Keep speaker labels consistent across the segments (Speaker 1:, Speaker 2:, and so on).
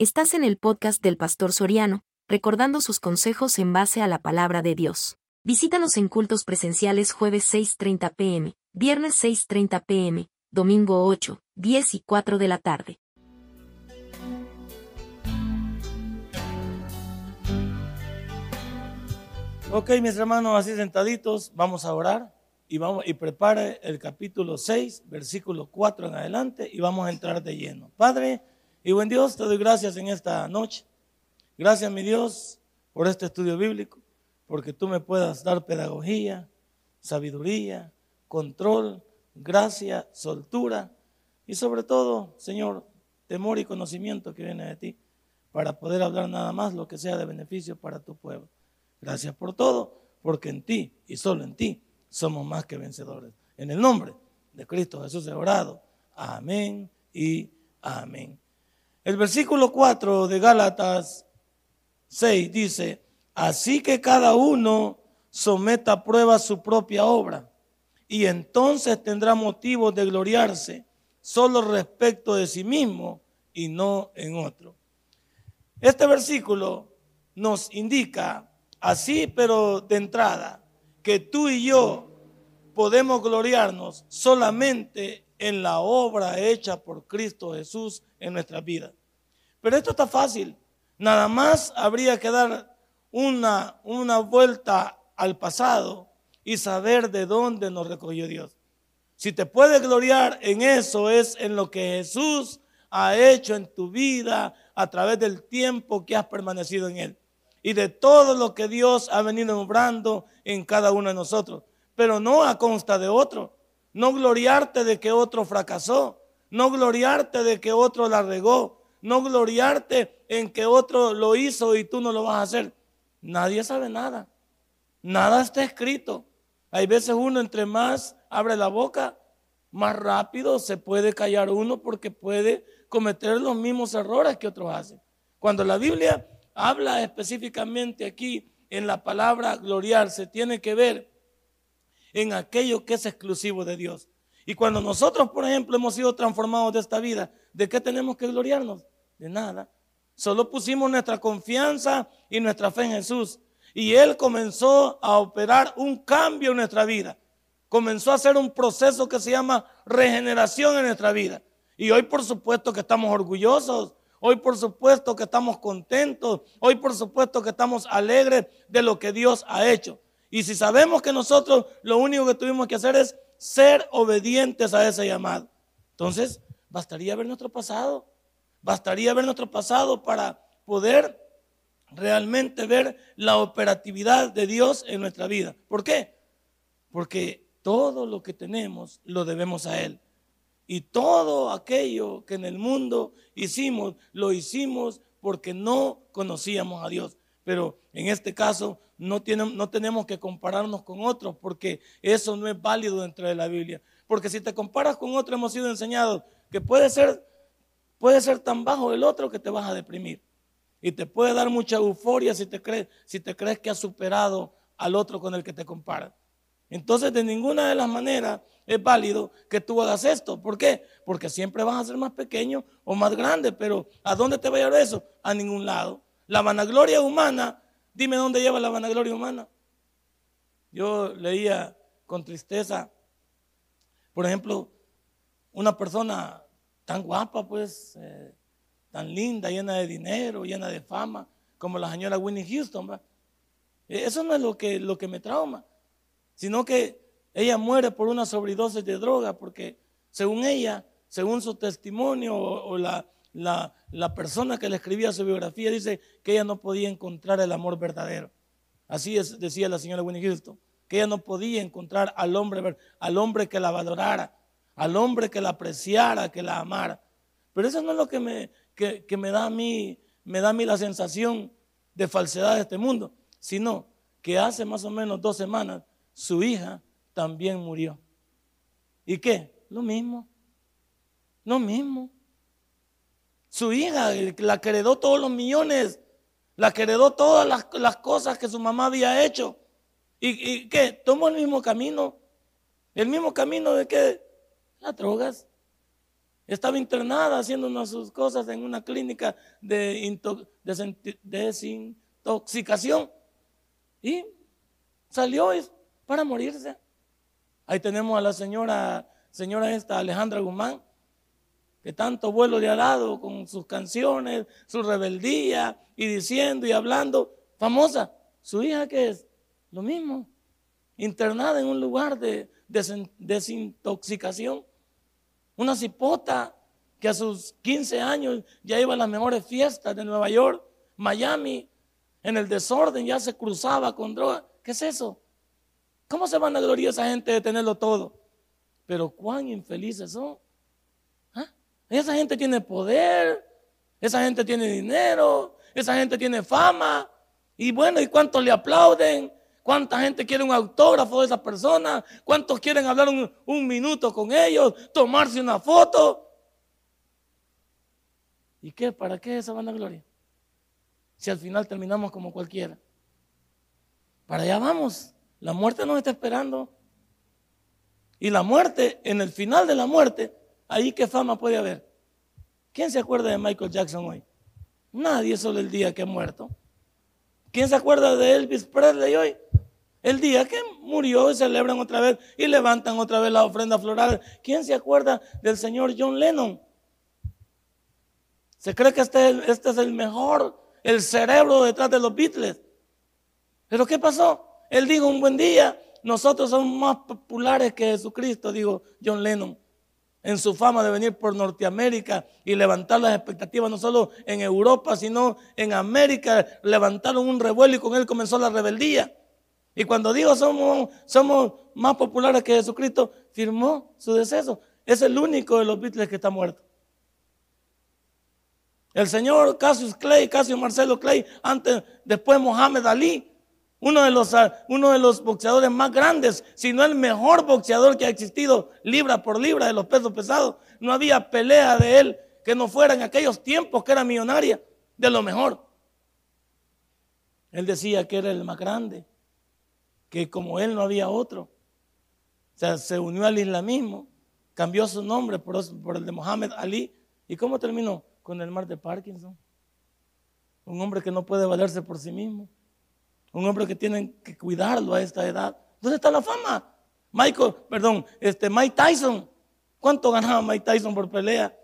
Speaker 1: Estás en el podcast del Pastor Soriano, recordando sus consejos en base a la palabra de Dios. Visítanos en cultos presenciales jueves 6.30 pm, viernes 6.30 pm, domingo 8, 10 y 4 de la tarde.
Speaker 2: Ok, mis hermanos, así sentaditos, vamos a orar y, vamos, y prepare el capítulo 6, versículo 4 en adelante y vamos a entrar de lleno. Padre, y buen Dios, te doy gracias en esta noche. Gracias, mi Dios, por este estudio bíblico, porque tú me puedas dar pedagogía, sabiduría, control, gracia, soltura y sobre todo, Señor, temor y conocimiento que viene de ti para poder hablar nada más lo que sea de beneficio para tu pueblo. Gracias por todo, porque en ti y solo en ti somos más que vencedores. En el nombre de Cristo Jesús he orado. Amén y amén. El versículo 4 de Gálatas 6 dice, así que cada uno someta a prueba su propia obra y entonces tendrá motivo de gloriarse solo respecto de sí mismo y no en otro. Este versículo nos indica así, pero de entrada, que tú y yo podemos gloriarnos solamente en la obra hecha por Cristo Jesús en nuestra vida. Pero esto está fácil. Nada más habría que dar una, una vuelta al pasado y saber de dónde nos recogió Dios. Si te puedes gloriar en eso, es en lo que Jesús ha hecho en tu vida a través del tiempo que has permanecido en Él. Y de todo lo que Dios ha venido obrando en cada uno de nosotros. Pero no a consta de otro. No gloriarte de que otro fracasó. No gloriarte de que otro la regó. No gloriarte en que otro lo hizo y tú no lo vas a hacer. Nadie sabe nada. Nada está escrito. Hay veces uno entre más abre la boca, más rápido se puede callar uno porque puede cometer los mismos errores que otros hacen. Cuando la Biblia habla específicamente aquí en la palabra gloriarse, tiene que ver en aquello que es exclusivo de Dios. Y cuando nosotros, por ejemplo, hemos sido transformados de esta vida, ¿de qué tenemos que gloriarnos? De nada. Solo pusimos nuestra confianza y nuestra fe en Jesús. Y Él comenzó a operar un cambio en nuestra vida. Comenzó a hacer un proceso que se llama regeneración en nuestra vida. Y hoy por supuesto que estamos orgullosos. Hoy por supuesto que estamos contentos. Hoy por supuesto que estamos alegres de lo que Dios ha hecho. Y si sabemos que nosotros lo único que tuvimos que hacer es ser obedientes a ese llamado, entonces bastaría ver nuestro pasado. Bastaría ver nuestro pasado para poder realmente ver la operatividad de Dios en nuestra vida. ¿Por qué? Porque todo lo que tenemos lo debemos a Él. Y todo aquello que en el mundo hicimos, lo hicimos porque no conocíamos a Dios. Pero en este caso no, no tenemos que compararnos con otros porque eso no es válido dentro de la Biblia. Porque si te comparas con otro hemos sido enseñados que puede ser Puede ser tan bajo el otro que te vas a deprimir. Y te puede dar mucha euforia si te crees, que has superado al otro con el que te comparas. Entonces, de ninguna de las maneras es válido que tú hagas esto. ¿Por qué? Porque siempre vas a ser más pequeño o más grande. Pero ¿a dónde te va a llevar eso? A ningún lado. La vanagloria humana, dime dónde lleva la vanagloria humana. Yo leía con tristeza, por ejemplo, una persona tan guapa, pues, eh, tan linda, llena de dinero, llena de fama, como la señora Winnie Houston. ¿va? E, eso no es lo que, lo que me trauma, sino que ella muere por una sobredosis de droga, porque según ella, según su testimonio o, la, la, la, persona que le escribía su biografía, dice que ella no podía encontrar el amor verdadero. Así es, decía la señora Winnie Houston, que ella no podía encontrar al hombre, al hombre que la valorara, al hombre que la apreciara, que la amara. Pero eso no es lo que me, que, me, da a mí, me da a mí la sensación de falsedad de este mundo, sino que hace más o menos dos semanas su hija también murió. ¿Y qué? Lo mismo. Lo mismo. Su hija, la que heredó todos los millones, la que heredó todas las, cosas que su mamá había hecho. ¿Y, y qué? Tomó el mismo camino. El mismo camino de que las drogas. Estaba internada haciendo unas sus cosas en una clínica de desintoxicación. Y salió para morirse. Ahí tenemos a la señora, señora esta Alejandra Guzmán, que tanto vuelo le ha dado con sus canciones, su rebeldía y diciendo y hablando, famosa. Su hija que es lo mismo, internada en un lugar de desintoxicación. Una cipota que a sus 15 años ya iba a las mejores fiestas de Nueva York, Miami, en el desorden ya se cruzaba con droga. ¿Qué es eso? ¿Cómo se van a gloriar esa gente de tenerlo todo? Pero cuán infelices son. ¿Ah? Esa gente tiene poder, esa gente tiene dinero, esa gente tiene fama. Y bueno, ¿y cuántos le aplauden? ¿Cuánta gente quiere un autógrafo de esa persona? ¿Cuántos quieren hablar un, minuto con ellos? Tomarse una foto. ¿Y qué? ¿Para qué esa vanagloria? Si al final terminamos como cualquiera. Para allá vamos. La muerte nos está esperando. Y la muerte, en el final de la muerte, ahí qué fama puede haber. ¿Quién se acuerda de Michael Jackson hoy? Nadie solo el día que ha muerto. ¿Quién se acuerda de Elvis Presley hoy? El día que murió y celebran otra vez y levantan otra vez la ofrenda floral. ¿Quién se acuerda del señor John Lennon? Se cree que este, este es el mejor, el cerebro detrás de los Beatles. Pero ¿qué pasó? Él dijo un buen día, nosotros somos más populares que Jesucristo, dijo John Lennon, en su fama de venir por Norteamérica y levantar las expectativas no solo en Europa, sino en América. Levantaron un revuelo y con él comenzó la rebeldía. Y cuando dijo somos, somos más populares que Jesucristo, firmó su deceso. Es el único de los Beatles que está muerto. El señor Cassius Clay, Cassius Marcelo Clay, antes, después Mohamed Ali, uno de, los, ah, uno de los boxeadores más grandes, si no el mejor boxeador que ha existido libra por libra de los pesos pesados. No había pelea de él que no fuera en aquellos tiempos que era millonaria, de lo mejor. Él decía que era el más grande, que como él no había otro. O sea, se unió al islamismo, cambió su nombre por, por el de Mohamed Ali. ¿Y cómo terminó? Con el mar de Parkinson. Un hombre que no puede valerse por sí mismo. Un hombre que tienen que cuidarlo a esta edad. ¿Dónde está la fama? Michael, perdón, este Mike Tyson. ¿Cuánto ganaba Mike Tyson por pelea?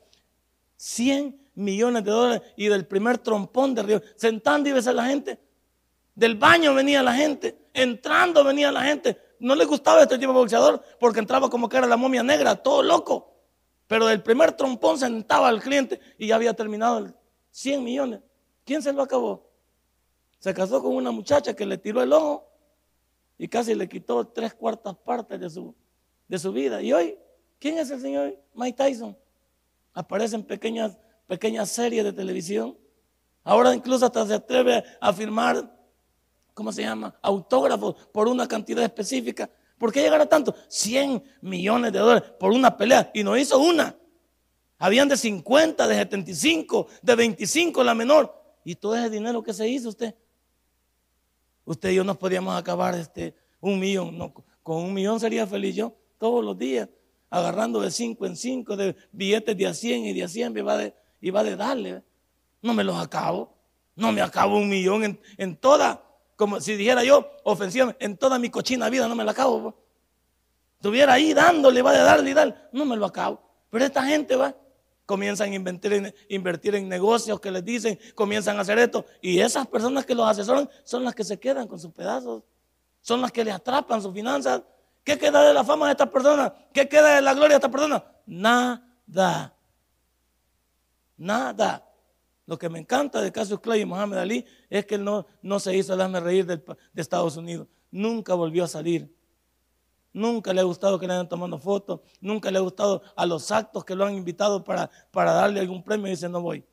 Speaker 2: 100 millones de dólares y del primer trompón de Río. Sentando y a la gente. Del baño venía la gente. Entrando venía la gente. No le gustaba este tipo de boxeador porque entraba como que era la momia negra, todo loco. Pero del primer trompón sentaba al cliente y ya había terminado el 100 millones. ¿Quién se lo acabó? Se casó con una muchacha que le tiró el ojo y casi le quitó tres cuartas partes de su, de su vida. Y hoy, ¿quién es el señor Mike Tyson? Aparece en pequeñas, pequeñas series de televisión. Ahora incluso hasta se atreve a firmar, ¿cómo se llama? Autógrafos por una cantidad específica. ¿Por qué llegar a tanto? 100 millones de dólares por una pelea. Y no hizo una. Habían de 50, de 75, de 25 la menor. Y todo ese dinero que se hizo usted. Usted y yo nos podríamos acabar este, un millón. No, con un millón sería feliz yo todos los días, agarrando de cinco en cinco, de billetes de a 100 y de a 100, y va de, va de darle. No me los acabo. No me acabo un millón en, en toda, como si dijera yo, ofensiva, en toda mi cochina vida no me la acabo. Estuviera ahí dándole, va de darle y darle, no me lo acabo. Pero esta gente va, comienzan a invertir en, invertir en negocios que les dicen, comienzan a hacer esto. Y esas personas que los asesoran son las que se quedan con sus pedazos, son las que le atrapan sus finanzas. ¿Qué queda de la fama de esta persona? ¿Qué queda de la gloria de esta persona? Nada. Nada. Lo que me encanta de Cassius Clay y Mohamed Ali es que él no, no se hizo el reír de Estados Unidos. Nunca volvió a salir. Nunca le ha gustado que le hayan tomando fotos. Nunca le ha gustado a los actos que lo han invitado para, para darle algún premio y dice no voy.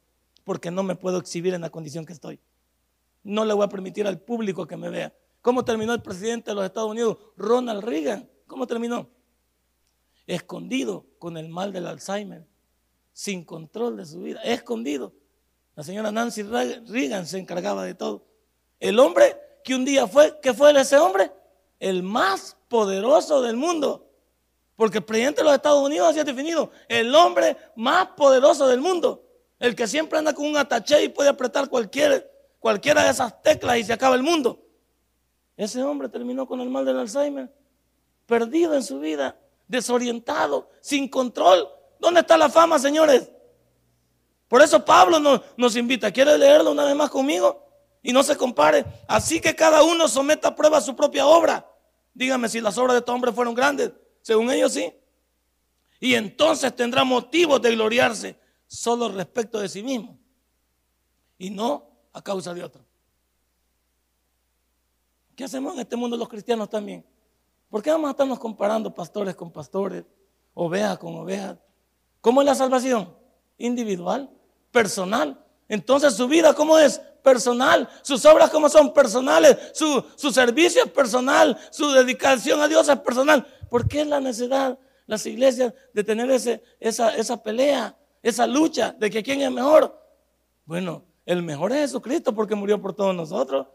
Speaker 2: Porque no me puedo exhibir en la condición que estoy. No le voy a permitir al público que me vea. ¿Cómo terminó el presidente de los Estados Unidos? Ronald Reagan. ¿Cómo terminó? Escondido con el mal del Alzheimer. Sin control de su vida. Escondido. La señora Nancy Reagan se encargaba de todo. El hombre que un día fue, ¿qué fue ese hombre? El más poderoso del mundo. Porque el presidente de los Estados Unidos así ha definido el hombre más poderoso del mundo. El que siempre anda con un ataché y puede apretar cualquier, cualquiera de esas teclas y se acaba el mundo. Ese hombre terminó con el mal del Alzheimer, perdido en su vida, desorientado, sin control. ¿Dónde está la fama, señores? Por eso Pablo nos, nos invita. ¿Quiere leerlo una vez más conmigo? Y no se compare. Así que cada uno someta a prueba su propia obra. Dígame si las obras de este hombre fueron grandes. Según ellos sí. Y entonces tendrá motivos de gloriarse solo respecto de sí mismo. Y no a causa de otro. ¿Qué hacemos en este mundo los cristianos también? ¿Por qué vamos a estarnos comparando pastores con pastores, ovejas con ovejas? ¿Cómo es la salvación? Individual, personal. Entonces su vida, ¿cómo es? Personal. Sus obras, ¿cómo son? Personales. Su, su servicio es personal. Su dedicación a Dios es personal. ¿Por qué es la necesidad, las iglesias, de tener ese, esa, esa pelea, esa lucha de que quién es mejor? Bueno, el mejor es Jesucristo porque murió por todos nosotros.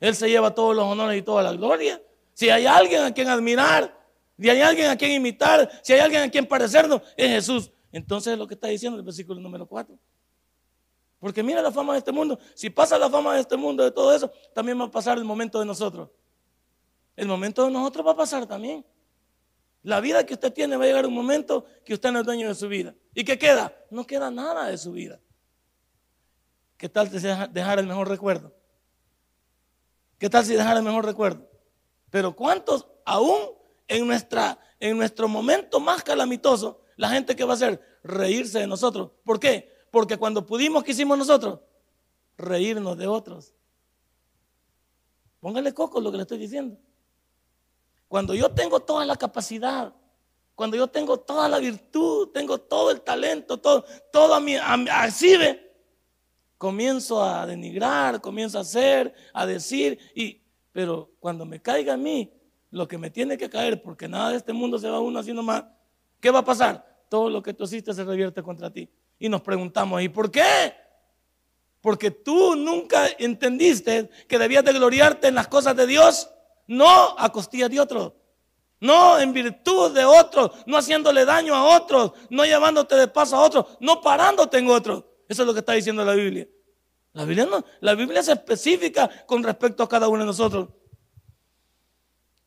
Speaker 2: Él se lleva todos los honores y toda la gloria. Si hay alguien a quien admirar, si hay alguien a quien imitar, si hay alguien a quien parecernos, es Jesús. Entonces es lo que está diciendo el versículo número 4. Porque mira la fama de este mundo. Si pasa la fama de este mundo, de todo eso, también va a pasar el momento de nosotros. El momento de nosotros va a pasar también. La vida que usted tiene va a llegar un momento que usted no es dueño de su vida. ¿Y qué queda? No queda nada de su vida. ¿Qué tal si dejar el mejor recuerdo? ¿Qué tal si dejar el mejor recuerdo? Pero ¿cuántos aún en, en nuestro momento más calamitoso, la gente que va a hacer? Reírse de nosotros. ¿Por qué? Porque cuando pudimos, ¿qué hicimos nosotros? Reírnos de otros. Póngale coco lo que le estoy diciendo. Cuando yo tengo toda la capacidad, cuando yo tengo toda la virtud, tengo todo el talento, todo, todo a mi, así ve, comienzo a denigrar, comienzo a hacer, a decir, y, pero cuando me caiga a mí lo que me tiene que caer, porque nada de este mundo se va uno haciendo más, ¿qué va a pasar? Todo lo que tú hiciste se revierte contra ti. Y nos preguntamos, ¿y por qué? Porque tú nunca entendiste que debías de gloriarte en las cosas de Dios, no a costillas de otros. No en virtud de otros, no haciéndole daño a otros, no llevándote de paso a otros, no parándote en otros. Eso es lo que está diciendo la Biblia. La Biblia, no, la Biblia es específica con respecto a cada uno de nosotros.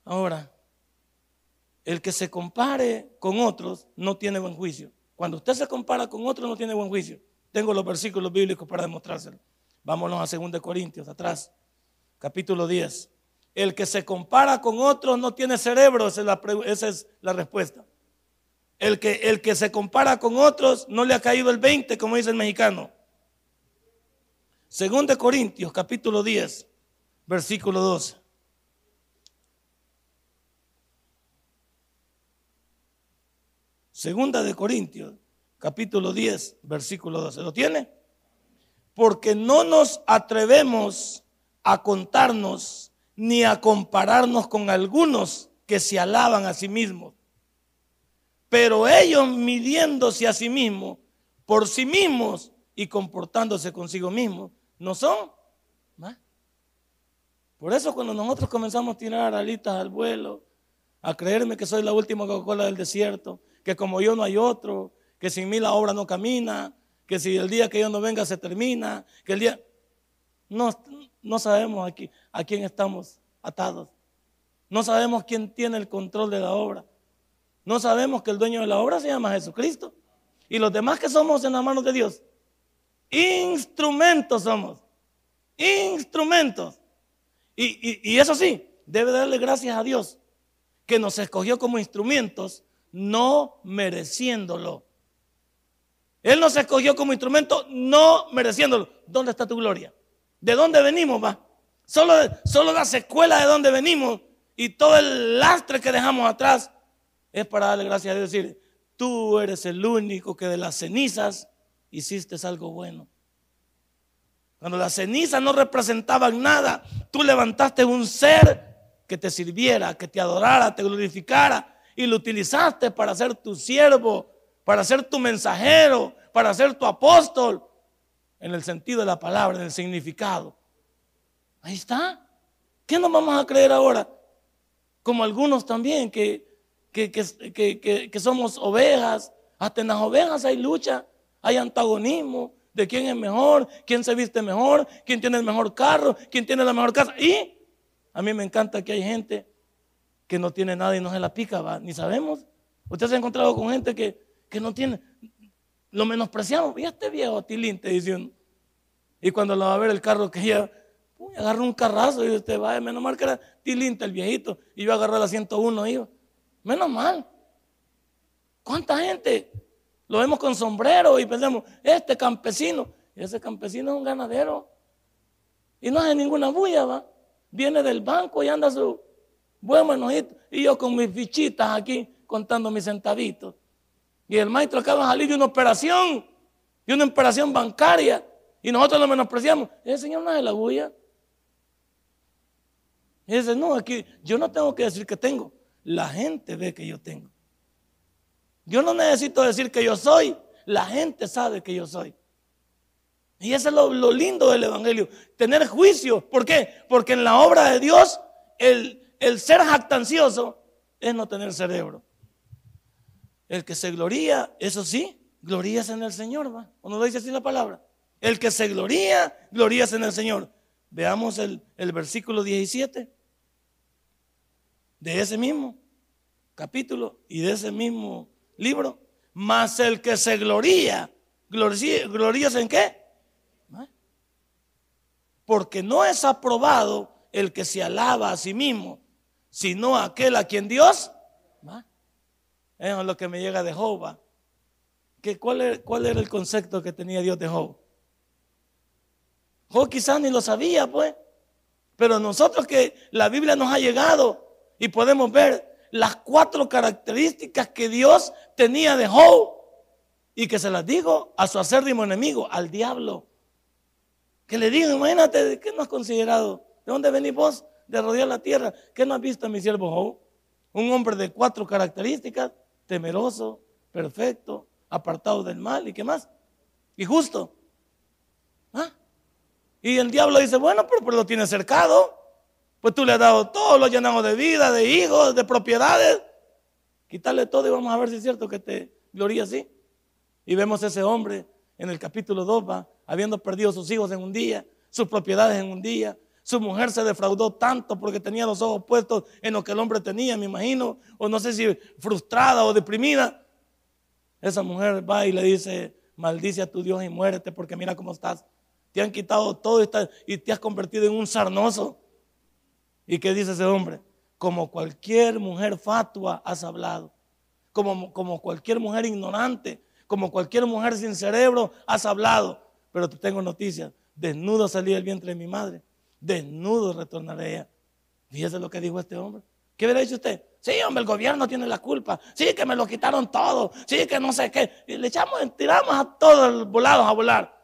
Speaker 2: Ahora, el que se compare con otros no tiene buen juicio. Cuando usted se compara con otros no tiene buen juicio. Tengo los versículos bíblicos para demostrárselo. Vámonos a 2 Corintios, atrás, capítulo 10. El que se compara con otros no tiene cerebro, esa es la, respuesta. El que, el que se compara con otros no le ha caído el 20, como dice el mexicano. Según de Corintios, capítulo 10, versículo 12. Segunda de Corintios, capítulo 10, versículo 12. ¿Lo tiene? Porque no nos atrevemos a contarnos ni a compararnos con algunos que se alaban a sí mismos pero ellos midiéndose a sí mismos, por sí mismos y comportándose consigo mismos, no son más. Por eso cuando nosotros comenzamos a tirar alitas al vuelo, a creerme que soy la última Coca-Cola del desierto, que como yo no hay otro, que sin mí la obra no camina, que si el día que yo no venga se termina, que el día... No, no sabemos aquí a quién estamos atados. No sabemos quién tiene el control de la obra. No sabemos que el dueño de la obra se llama Jesucristo. Y los demás que somos en las manos de Dios. Instrumentos somos. Instrumentos. Y, eso sí, debe darle gracias a Dios que nos escogió como instrumentos, no mereciéndolo. Él nos escogió como instrumento, no mereciéndolo. ¿Dónde está tu gloria? ¿De dónde venimos, va? Solo, solo la secuela de dónde venimos y todo el lastre que dejamos atrás es para darle gracias a Dios y decir, tú eres el único que de las cenizas hiciste algo bueno. Cuando las cenizas no representaban nada, tú levantaste un ser que te sirviera, que te adorara, te glorificara y lo utilizaste para ser tu siervo, para ser tu mensajero, para ser tu apóstol, en el sentido de la palabra, en el significado. Ahí está. ¿Qué nos vamos a creer ahora? Como algunos también que que, que, que, somos ovejas. Hasta en las ovejas hay lucha, hay antagonismo de quién es mejor, quién se viste mejor, quién tiene el mejor carro, quién tiene la mejor casa. Y a mí me encanta que hay gente que no tiene nada y no se la pica, ¿va? ni sabemos. Usted se ha encontrado con gente que, que no tiene, lo menospreciamos. Y este viejo tilín te diciendo. Y cuando lo va a ver el carro que ella, agarra un carrazo y usted va, menos mal que era tilinta el viejito. Y yo agarré la 101 iba. Menos mal. ¿Cuánta gente? Lo vemos con sombrero y pensamos, este campesino, ese campesino es un ganadero. Y no hace ninguna bulla, va. Viene del banco y anda su buen manojito. Y yo con mis fichitas aquí contando mis centavitos. Y el maestro acaba de salir de una operación, de una operación bancaria. Y nosotros lo menospreciamos. El Señor no es la bulla. Y dice, no, aquí yo no tengo que decir que tengo. La gente ve que yo tengo. Yo no necesito decir que yo soy. La gente sabe que yo soy. Y eso es lo, lindo del Evangelio. Tener juicio. ¿Por qué? Porque en la obra de Dios el, el ser jactancioso es no tener cerebro. El que se gloría, eso sí, glorías en el Señor. ¿O no lo dice así la palabra? El que se gloría, glorías en el Señor. Veamos el, el versículo 17 de ese mismo capítulo y de ese mismo libro. Mas el que se gloría, glorías en qué? Porque no es aprobado el que se alaba a sí mismo, sino aquel a quien Dios eso es lo que me llega de Job. cuál, era, ¿Cuál era el concepto que tenía Dios de Job? Job quizás ni lo sabía, pues. Pero nosotros que la Biblia nos ha llegado y podemos ver las cuatro características que Dios tenía de Job y que se las digo a su acérrimo enemigo, al diablo. Que le digo, imagínate, ¿qué no has considerado? ¿De dónde venís vos? De rodear la tierra. ¿Qué no has visto a mi siervo Job? Un hombre de cuatro características temeroso, perfecto, apartado del mal y qué más. Y justo. ¿Ah? Y el diablo dice, bueno, pero, lo tiene cercado. Pues tú le has dado todo, lo llenado de vida, de hijos, de propiedades. Quítale todo y vamos a ver si es cierto que te gloria así. Y vemos ese hombre en el capítulo 2, va, habiendo perdido sus hijos en un día, sus propiedades en un día, su mujer se defraudó tanto porque tenía los ojos puestos en lo que el hombre tenía, me imagino, o no sé si frustrada o deprimida. Esa mujer va y le dice, maldice a tu Dios y muérete porque mira cómo estás. Te han quitado todo y te has convertido en un sarnoso. ¿Y qué dice ese hombre? Como cualquier mujer fatua has hablado. Como, como cualquier mujer ignorante, como cualquier mujer sin cerebro has hablado. Pero te tengo noticias. Desnudo salí del vientre de mi madre desnudo retornaré ella. Fíjese lo que dijo este hombre. ¿Qué hubiera dicho usted? Sí, hombre, el gobierno tiene la culpa. Sí, que me lo quitaron todo. Sí, que no sé qué. Y le echamos, tiramos a todos los volados a volar.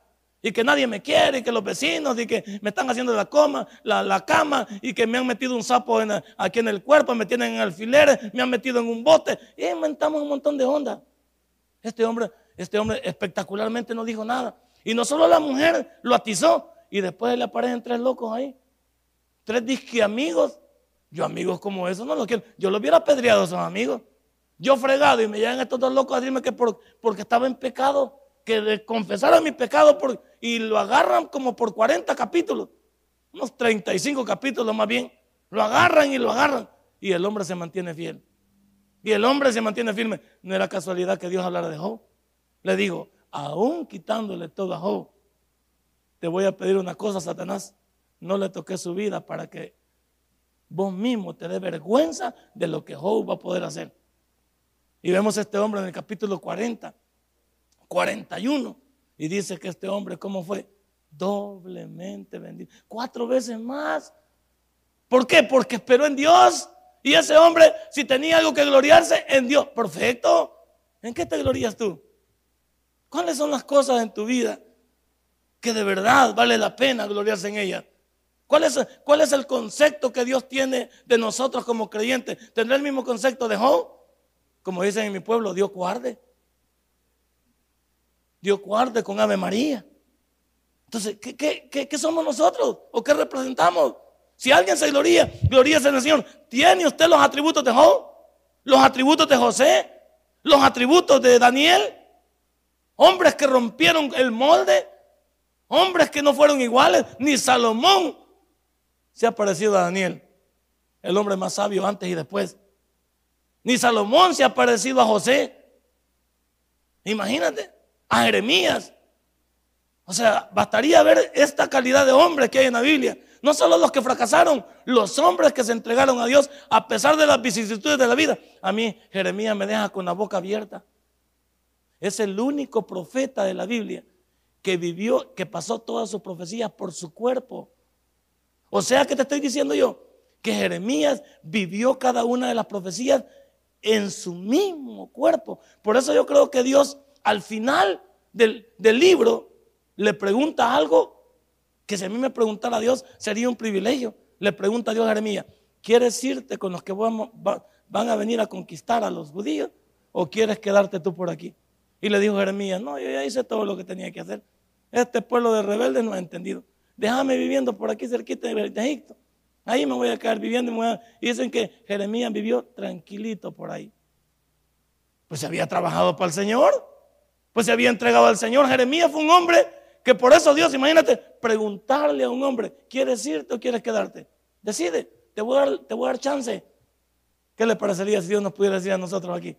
Speaker 2: Y que nadie me quiere, y que los vecinos, y que me están haciendo la, coma, la, cama, y que me han metido un sapo aquí en el cuerpo, me tienen en alfileres, me han metido en un bote. Y inventamos un montón de ondas. Este hombre, este hombre espectacularmente no dijo nada. Y no solo la mujer lo atizó, y después le aparecen tres locos ahí. Tres disque amigos. Yo amigos como esos no los quiero. Yo los hubiera apedreado a esos amigos. Yo fregado y me llegan estos dos locos a decirme que porque estaba en pecado, que confesara mi pecado por, y lo agarran como por 40 capítulos, unos 35 capítulos más bien. Lo agarran y lo agarran y el hombre se mantiene fiel. Y el hombre se mantiene firme. No era casualidad que Dios hablara de Job. Le digo, aún quitándole todo a Job, te voy a pedir una cosa, Satanás. No le toques su vida para que vos mismo te dé vergüenza de lo que Job va a poder hacer. Y vemos a este hombre en el capítulo 40, 41. Y dice que este hombre, ¿cómo fue? Doblemente bendito. Cuatro veces más. ¿Por qué? Porque esperó en Dios. Y ese hombre, si tenía algo que gloriarse, en Dios. Perfecto. ¿En qué te glorías tú? ¿Cuáles son las cosas en tu vida que de verdad vale la pena gloriarse en ella. ¿Cuál es, ¿Cuál es el concepto que Dios tiene de nosotros como creyentes? ¿Tendrá el mismo concepto de Job? Como dicen en mi pueblo, Dios guarde. Dios guarde con Ave María. Entonces, ¿qué, qué, qué, somos nosotros? ¿O qué representamos? Si alguien se gloria, gloria en el Señor. ¿Tiene usted los atributos de Job? los atributos de José, los atributos de Daniel, hombres que rompieron el molde, hombres que no fueron iguales, ni Salomón se ha parecido a Daniel, el hombre más sabio antes y después. Ni Salomón se ha parecido a José. Imagínate, a Jeremías. O sea, bastaría ver esta calidad de hombre que hay en la Biblia. No solo los que fracasaron, los hombres que se entregaron a Dios a pesar de las vicisitudes de la vida. A mí Jeremías me deja con la boca abierta. Es el único profeta de la Biblia que vivió, que pasó todas sus profecías por su cuerpo. O sea que te estoy diciendo yo que Jeremías vivió cada una de las profecías en su mismo cuerpo. Por eso yo creo que Dios al final del, libro le pregunta algo que si a mí me preguntara Dios sería un privilegio. Le pregunta a Dios a Jeremías, ¿quieres irte con los que van a venir a conquistar a los judíos o quieres quedarte tú por aquí? Y le dijo Jeremías, no, yo ya hice todo lo que tenía que hacer. Este pueblo de rebeldes no ha entendido. Déjame viviendo por aquí cerquita de Egipto. Ahí me voy a quedar viviendo y, dicen que Jeremías vivió tranquilito por ahí. Pues se había trabajado para el Señor, pues se había entregado al Señor. Jeremías fue un hombre que por eso Dios, imagínate, preguntarle a un hombre, ¿quieres irte o quieres quedarte? Decide, te voy a dar, te voy a dar chance. ¿Qué le parecería si Dios nos pudiera decir a nosotros aquí?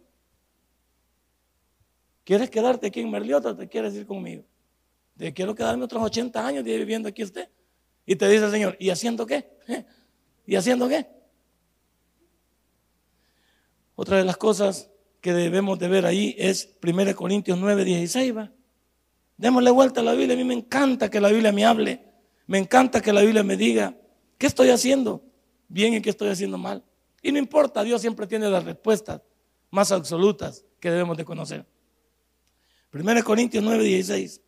Speaker 2: ¿Quieres quedarte aquí en Merliota o te quieres ir conmigo? Te quiero quedarme otros 80 años viviendo aquí usted. Y te dice el Señor, ¿y haciendo qué? ¿Y haciendo qué? Otra de las cosas que debemos de ver ahí es 1 Corintios 9, 16. ¿va? Démosle vuelta a la Biblia. A mí me encanta que la Biblia me hable. Me encanta que la Biblia me diga, ¿qué estoy haciendo bien y qué estoy haciendo mal? Y no importa, Dios siempre tiene las respuestas más absolutas que debemos de conocer. 1 Corintios 9, 16.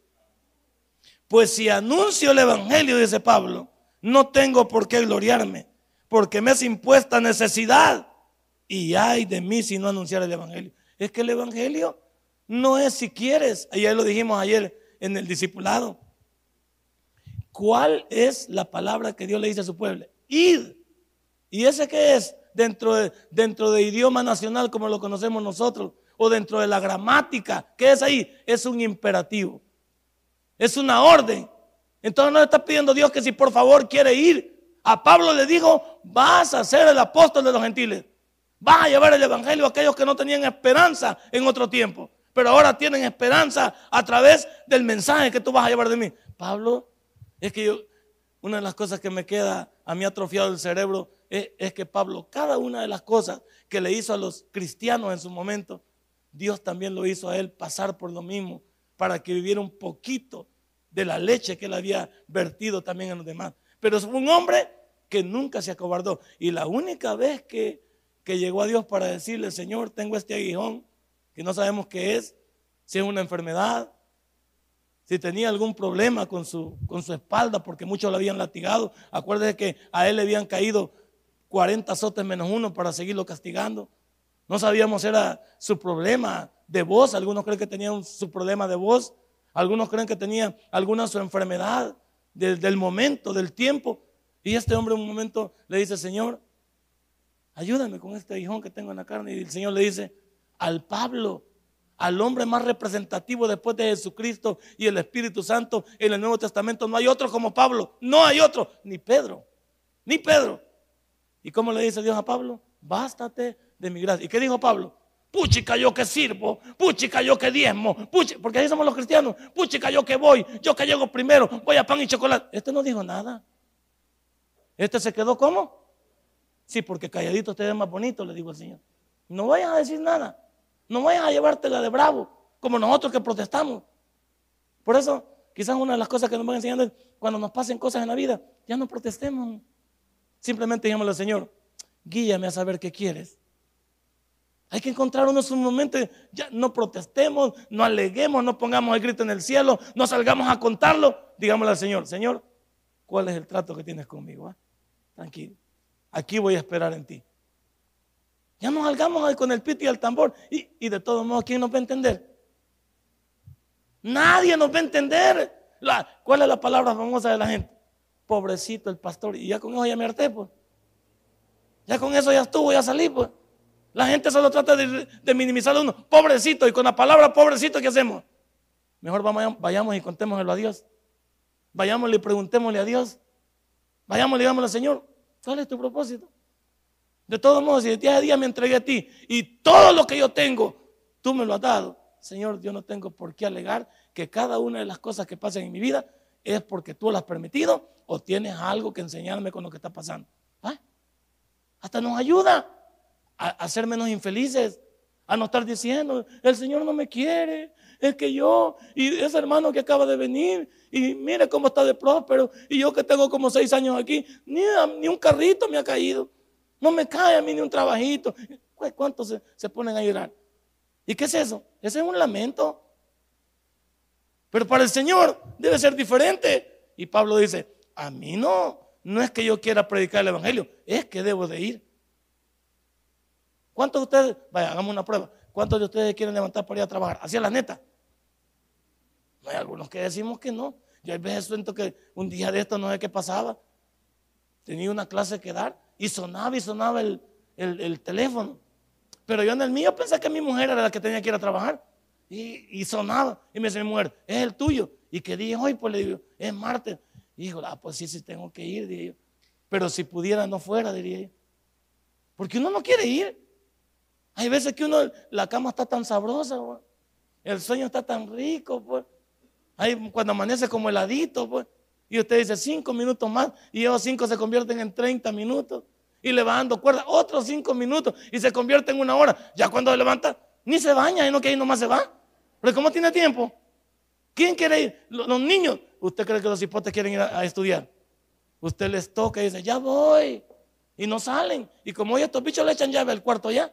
Speaker 2: Pues si anuncio el Evangelio, dice Pablo, no tengo por qué gloriarme, porque me es impuesta necesidad. Y hay de mí si no anunciar el Evangelio. Es que el Evangelio no es si quieres. ya lo dijimos ayer en el discipulado. ¿Cuál es la palabra que Dios le dice a su pueblo? Ir. ¿Y ese qué es? Dentro de, dentro de idioma nacional como lo conocemos nosotros, o dentro de la gramática, ¿qué es ahí? Es un imperativo. Es una orden. Entonces no le está pidiendo Dios que si por favor quiere ir. A Pablo le dijo, vas a ser el apóstol de los gentiles. Vas a llevar el evangelio a aquellos que no tenían esperanza en otro tiempo. Pero ahora tienen esperanza a través del mensaje que tú vas a llevar de mí. Pablo, es que yo, una de las cosas que me queda a mí atrofiado el cerebro es, es que Pablo, cada una de las cosas que le hizo a los cristianos en su momento, Dios también lo hizo a él pasar por lo mismo para que viviera un poquito de la leche que él había vertido también en los demás. Pero es un hombre que nunca se acobardó. Y la única vez que, que llegó a Dios para decirle, Señor, tengo este aguijón, que no sabemos qué es, si es una enfermedad, si tenía algún problema con su, con su espalda, porque muchos lo habían latigado. Acuérdese que a él le habían caído 40 azotes menos uno para seguirlo castigando. No sabíamos era su problema de voz, algunos creen que tenía su problema de voz, algunos creen que tenía alguna su enfermedad del momento, del tiempo. Y este hombre en un momento le dice, Señor, ayúdame con este hijón que tengo en la carne. Y el Señor le dice, al Pablo, al hombre más representativo después de Jesucristo y el Espíritu Santo en el Nuevo Testamento, no hay otro como Pablo, no hay otro, ni Pedro, ni Pedro. ¿Y cómo le dice Dios a Pablo? Bástate de mi gracia. ¿Y qué dijo Pablo? Puchica yo que sirvo, puchica yo que diezmo, porque ahí somos los cristianos, puchica yo que voy, yo que llego primero, voy a pan y chocolate. Este no dijo nada. Este se quedó como? Sí, porque calladito usted es más bonito, le digo al Señor. No vayas a decir nada, no vayas a llevártela de bravo, como nosotros que protestamos. Por eso, quizás una de las cosas que nos van enseñando es cuando nos pasen cosas en la vida, ya no protestemos. Simplemente digámosle al Señor, guíame a saber qué quieres hay que encontrar unos momentos, ya no protestemos, no aleguemos, no pongamos el grito en el cielo, no salgamos a contarlo. Digámosle al Señor, Señor, ¿cuál es el trato que tienes conmigo? Ah? Tranquilo, aquí voy a esperar en ti. Ya no salgamos con el pito y el tambor. Y, y, de todos modos, ¿quién nos va a entender? Nadie nos va a entender. La, ¿Cuál es la palabra famosa de la gente? Pobrecito el pastor. Y ya con eso ya me harté, pues. Ya con eso ya estuvo, ya salí, pues. La gente solo trata de, de minimizar a uno. Pobrecito. Y con la palabra pobrecito, ¿qué hacemos? Mejor vayamos y contémoslo a Dios. Vayamos y preguntémosle a Dios. Vayamos y digámosle, Señor, ¿cuál es tu propósito? De todos modos, si de día a día me entregué a ti y todo lo que yo tengo, tú me lo has dado. Señor, yo no tengo por qué alegar que cada una de las cosas que pasan en mi vida es porque tú las has permitido o tienes algo que enseñarme con lo que está pasando. ¿Ah? Hasta nos ayuda a, a ser menos infelices, a no estar diciendo, el Señor no me quiere, es que yo, y ese hermano que acaba de venir, y mire cómo está de próspero, y yo que tengo como seis años aquí, ni, ni un carrito me ha caído, no me cae a mí ni un trabajito. ¿Cuántos se, se ponen a llorar? ¿Y qué es eso? Ese es un lamento. Pero para el Señor debe ser diferente. Y Pablo dice, a mí no, no es que yo quiera predicar el Evangelio, es que debo de ir. ¿Cuántos de ustedes, vaya, hagamos una prueba, cuántos de ustedes quieren levantar para ir a trabajar? Hacia la neta. No hay algunos que decimos que no. Yo a veces siento que un día de esto no sé qué pasaba. Tenía una clase que dar y sonaba y sonaba el, el, teléfono. Pero yo en el mío pensé que mi mujer era la que tenía que ir a trabajar. Y, y sonaba. Y me dice mi mujer, es el tuyo. Y que dije hoy, pues le digo, es martes. Y dijo, ah, pues sí, sí tengo que ir, dije yo. Pero si pudiera no fuera, diría yo. Porque uno no quiere ir. Hay veces que uno, la cama está tan sabrosa, el sueño está tan rico, pues. Hay, cuando amanece como heladito, pues. Y usted dice cinco minutos más y esos cinco se convierten en 30 minutos. Y le va dando cuerda otros cinco minutos y se convierte en una hora. Ya cuando se levanta, ni se baña, y no que ahí nomás se va. Pero ¿cómo tiene tiempo? ¿Quién quiere ir? Los, niños. ¿Usted cree que los hipotes quieren ir a, estudiar? Usted les toca y dice, ya voy. Y no salen. Y como hoy estos bichos le echan llave al cuarto ya.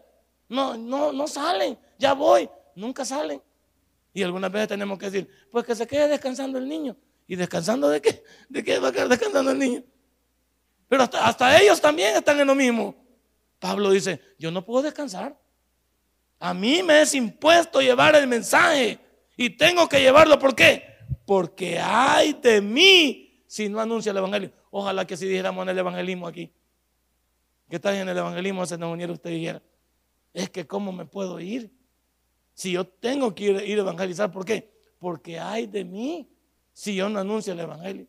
Speaker 2: No, no, no salen. Ya voy. Nunca salen. Y algunas veces tenemos que decir, pues que se quede descansando el niño. ¿Y descansando de qué? ¿De qué va a quedar descansando el niño? Pero hasta, ellos también están en lo mismo. Pablo dice, yo no puedo descansar. A mí me es impuesto llevar el mensaje y tengo que llevarlo. ¿Por qué? Porque hay de mí si no anuncia el evangelio. Ojalá que si dijéramos en el evangelismo aquí. ¿Qué tal en el evangelismo se nos uniera usted y dijera? Es que cómo me puedo ir si yo tengo que ir, a evangelizar. ¿Por qué? Porque hay de mí si yo no anuncio el Evangelio.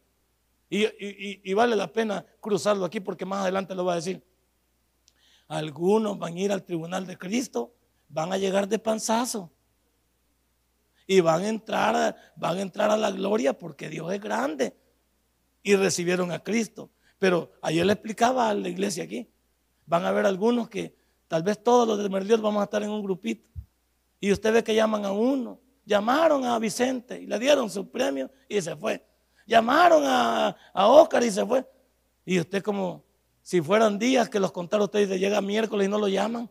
Speaker 2: Y, vale la pena cruzarlo aquí porque más adelante lo va a decir. Algunos van a ir al tribunal de Cristo, van a llegar de panzazo y van a entrar, van a entrar a la gloria porque Dios es grande y recibieron a Cristo. Pero ayer le explicaba a la iglesia aquí, van a haber algunos que tal vez todos los de Merliot vamos a estar en un grupito y usted ve que llaman a uno Llamaron a Vicente y le dieron su premio y se fue. Llamaron a, a Oscar y se fue. Y usted como si fueran días que los contaron ustedes, llega miércoles y no lo llaman.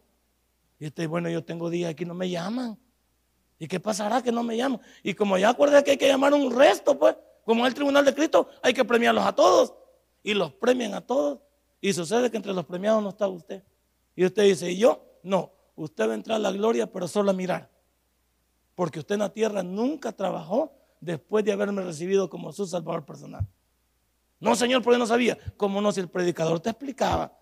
Speaker 2: Y usted, bueno, yo tengo días aquí, no me llaman. ¿Y qué pasará que no me llaman? Y como ya acordé que hay que llamar un resto, pues, como el Tribunal de Cristo, hay que premiarlos a todos. Y los premian a todos. Y sucede que entre los premiados no está usted. Y usted dice, ¿y yo? No, usted va a entrar a la gloria, pero solo a mirar. Porque usted en la tierra nunca trabajó después de haberme recibido como su salvador personal. No, Señor, porque no sabía. Como no, si el predicador te explicaba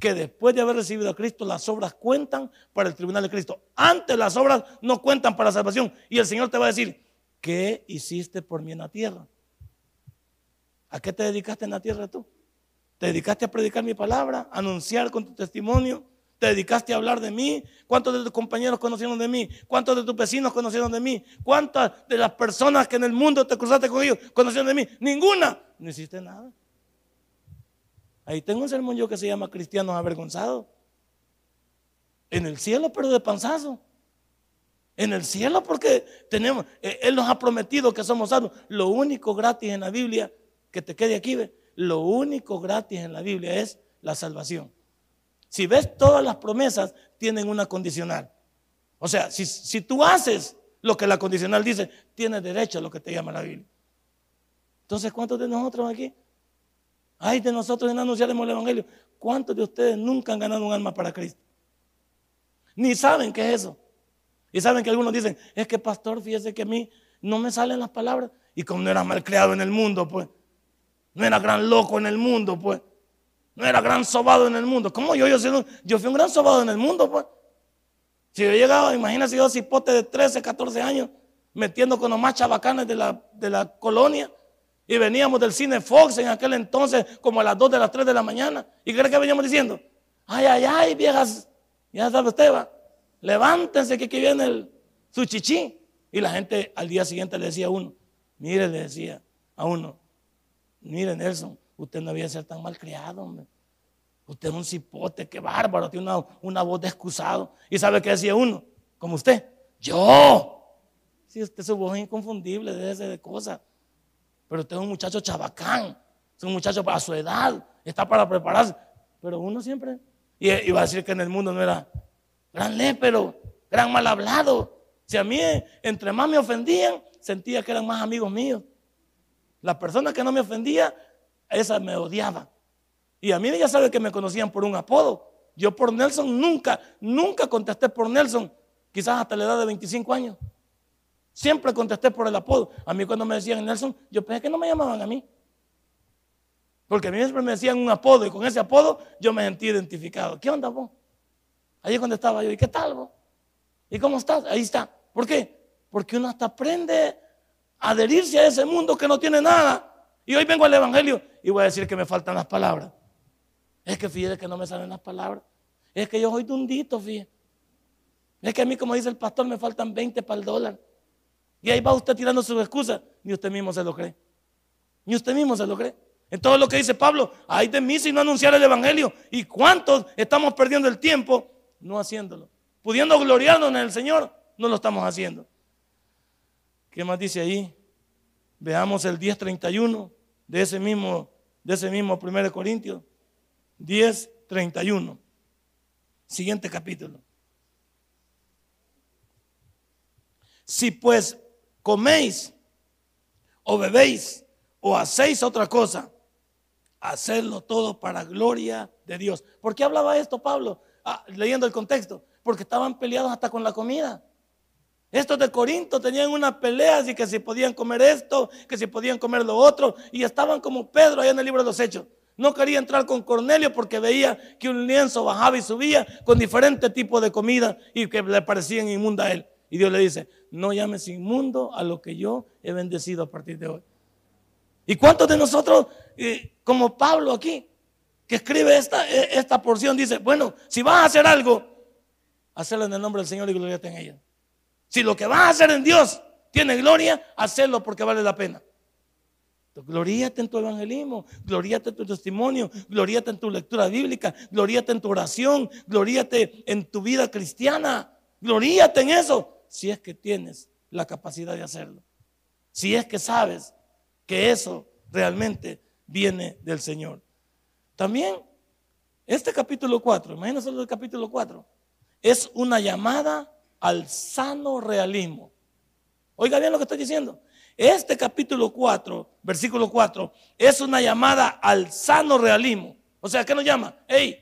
Speaker 2: que después de haber recibido a Cristo, las obras cuentan para el tribunal de Cristo. Antes las obras no cuentan para la salvación. Y el Señor te va a decir, ¿qué hiciste por mí en la tierra? ¿A qué te dedicaste en la tierra tú? ¿Te dedicaste a predicar mi palabra, anunciar con tu testimonio, te dedicaste a hablar de mí. ¿Cuántos de tus compañeros conocieron de mí? ¿Cuántos de tus vecinos conocieron de mí? ¿Cuántas de las personas que en el mundo te cruzaste con ellos conocieron de mí? Ninguna. No hiciste nada. Ahí tengo un sermón yo que se llama Cristianos Avergonzados. En el cielo, pero de panzazo. En el cielo porque tenemos, eh, Él nos ha prometido que somos salvos. Lo único gratis en la Biblia, que te quede aquí, lo único gratis en la Biblia es la salvación. Si ves todas las promesas, tienen una condicional. O sea, si, tú haces lo que la condicional dice, tienes derecho a lo que te llama la Biblia. Entonces, ¿cuántos de nosotros aquí? Ay, de nosotros en anunciaremos el Evangelio. ¿Cuántos de ustedes nunca han ganado un alma para Cristo? Ni saben qué es eso. Y saben que algunos dicen, es que pastor, fíjese que a mí no me salen las palabras. Y como no era mal creado en el mundo, pues. No era gran loco en el mundo, pues. No era gran sobado en el mundo. ¿Cómo yo? Yo, yo fui un gran sobado en el mundo, pues. Si yo llegaba, imagínese yo cipote de 13, 14 años, metiendo con los más chabacanes de la, de la colonia. Y veníamos del cine Fox en aquel entonces, como a las 2 de las 3 de la mañana. ¿Y qué que veníamos diciendo? Ay, ay, ay, viejas, ya sabe usted, va. Levántense que aquí viene el, su chichi. Y la gente al día siguiente le decía a uno, mire, le decía a uno, mire Nelson, usted no había ser tan mal criado, hombre. Usted es un cipote, qué bárbaro, tiene una, voz de excusado. ¿Y sabe qué decía uno? Como usted, yo. Si usted su voz es inconfundible, de ese de cosas. Pero usted es un muchacho chabacán, es un muchacho para su edad, está para prepararse. Pero uno siempre iba a decir que en el mundo no era gran lépero, gran mal hablado. Si a mí entre más me ofendían, sentía que eran más amigos míos. Las personas que no me ofendían, esas me odiaban. Y a mí ya sabe que me conocían por un apodo. Yo por Nelson nunca, nunca contesté por Nelson, quizás hasta la edad de 25 años. Siempre contesté por el apodo. A mí cuando me decían Nelson, yo pensé que no me llamaban a mí. Porque a mí siempre me decían un apodo y con ese apodo yo me sentí identificado. ¿Qué onda vos? Ahí es cuando estaba yo. ¿Y qué tal vos? ¿Y cómo estás? Ahí está. ¿Por qué? Porque uno hasta aprende a adherirse a ese mundo que no tiene nada. Y hoy vengo al Evangelio y voy a decir que me faltan las palabras. Es que fíjate que no me salen las palabras. Es que yo soy dundito, fíjate. Es que a mí, como dice el pastor, me faltan 20 para el dólar. Y ahí va usted tirando sus excusas. Ni usted mismo se lo cree. Ni usted mismo se lo cree. En todo lo que dice Pablo, hay de mí si no anunciar el Evangelio. ¿Y cuántos estamos perdiendo el tiempo no haciéndolo? Pudiendo gloriarnos en el Señor, no lo estamos haciendo. ¿Qué más dice ahí? Veamos el 10:31 de ese mismo de ese mismo 1 Corintios 10:31. Siguiente capítulo. Si pues coméis o bebéis o hacéis otra cosa, hacedlo todo para gloria de Dios. ¿Por qué hablaba esto Pablo? Ah, leyendo el contexto. Porque estaban peleados hasta con la comida. Estos de Corinto tenían una pelea así que si podían comer esto, que si podían comer lo otro, y estaban como Pedro allá en el libro de los Hechos. No quería entrar con Cornelio porque veía que un lienzo bajaba y subía con diferentes tipos de comida y que le parecían inmunda a él. Y Dios le dice, no llames inmundo a lo que yo he bendecido a partir de hoy. ¿Y cuántos de nosotros, eh, como Pablo aquí, que escribe esta, e, esta porción, dice, bueno, si vas a hacer algo, hacerlo en el nombre del Señor y gloria en ella. Si lo que vas a hacer en Dios tiene gloria, hacerlo porque vale la pena. Gloríate en tu evangelismo, gloríate en tu testimonio, gloríate en tu lectura bíblica, gloríate en tu oración, gloríate en tu vida cristiana, gloríate en eso, si es que tienes la capacidad de hacerlo. Si es que sabes que eso realmente viene del Señor. También este capítulo 4, imagínense el capítulo 4, es una llamada al sano realismo. Oiga bien lo que estoy diciendo. Este capítulo 4, versículo 4, es una llamada al sano realismo. O sea, ¿qué nos llama? Hey,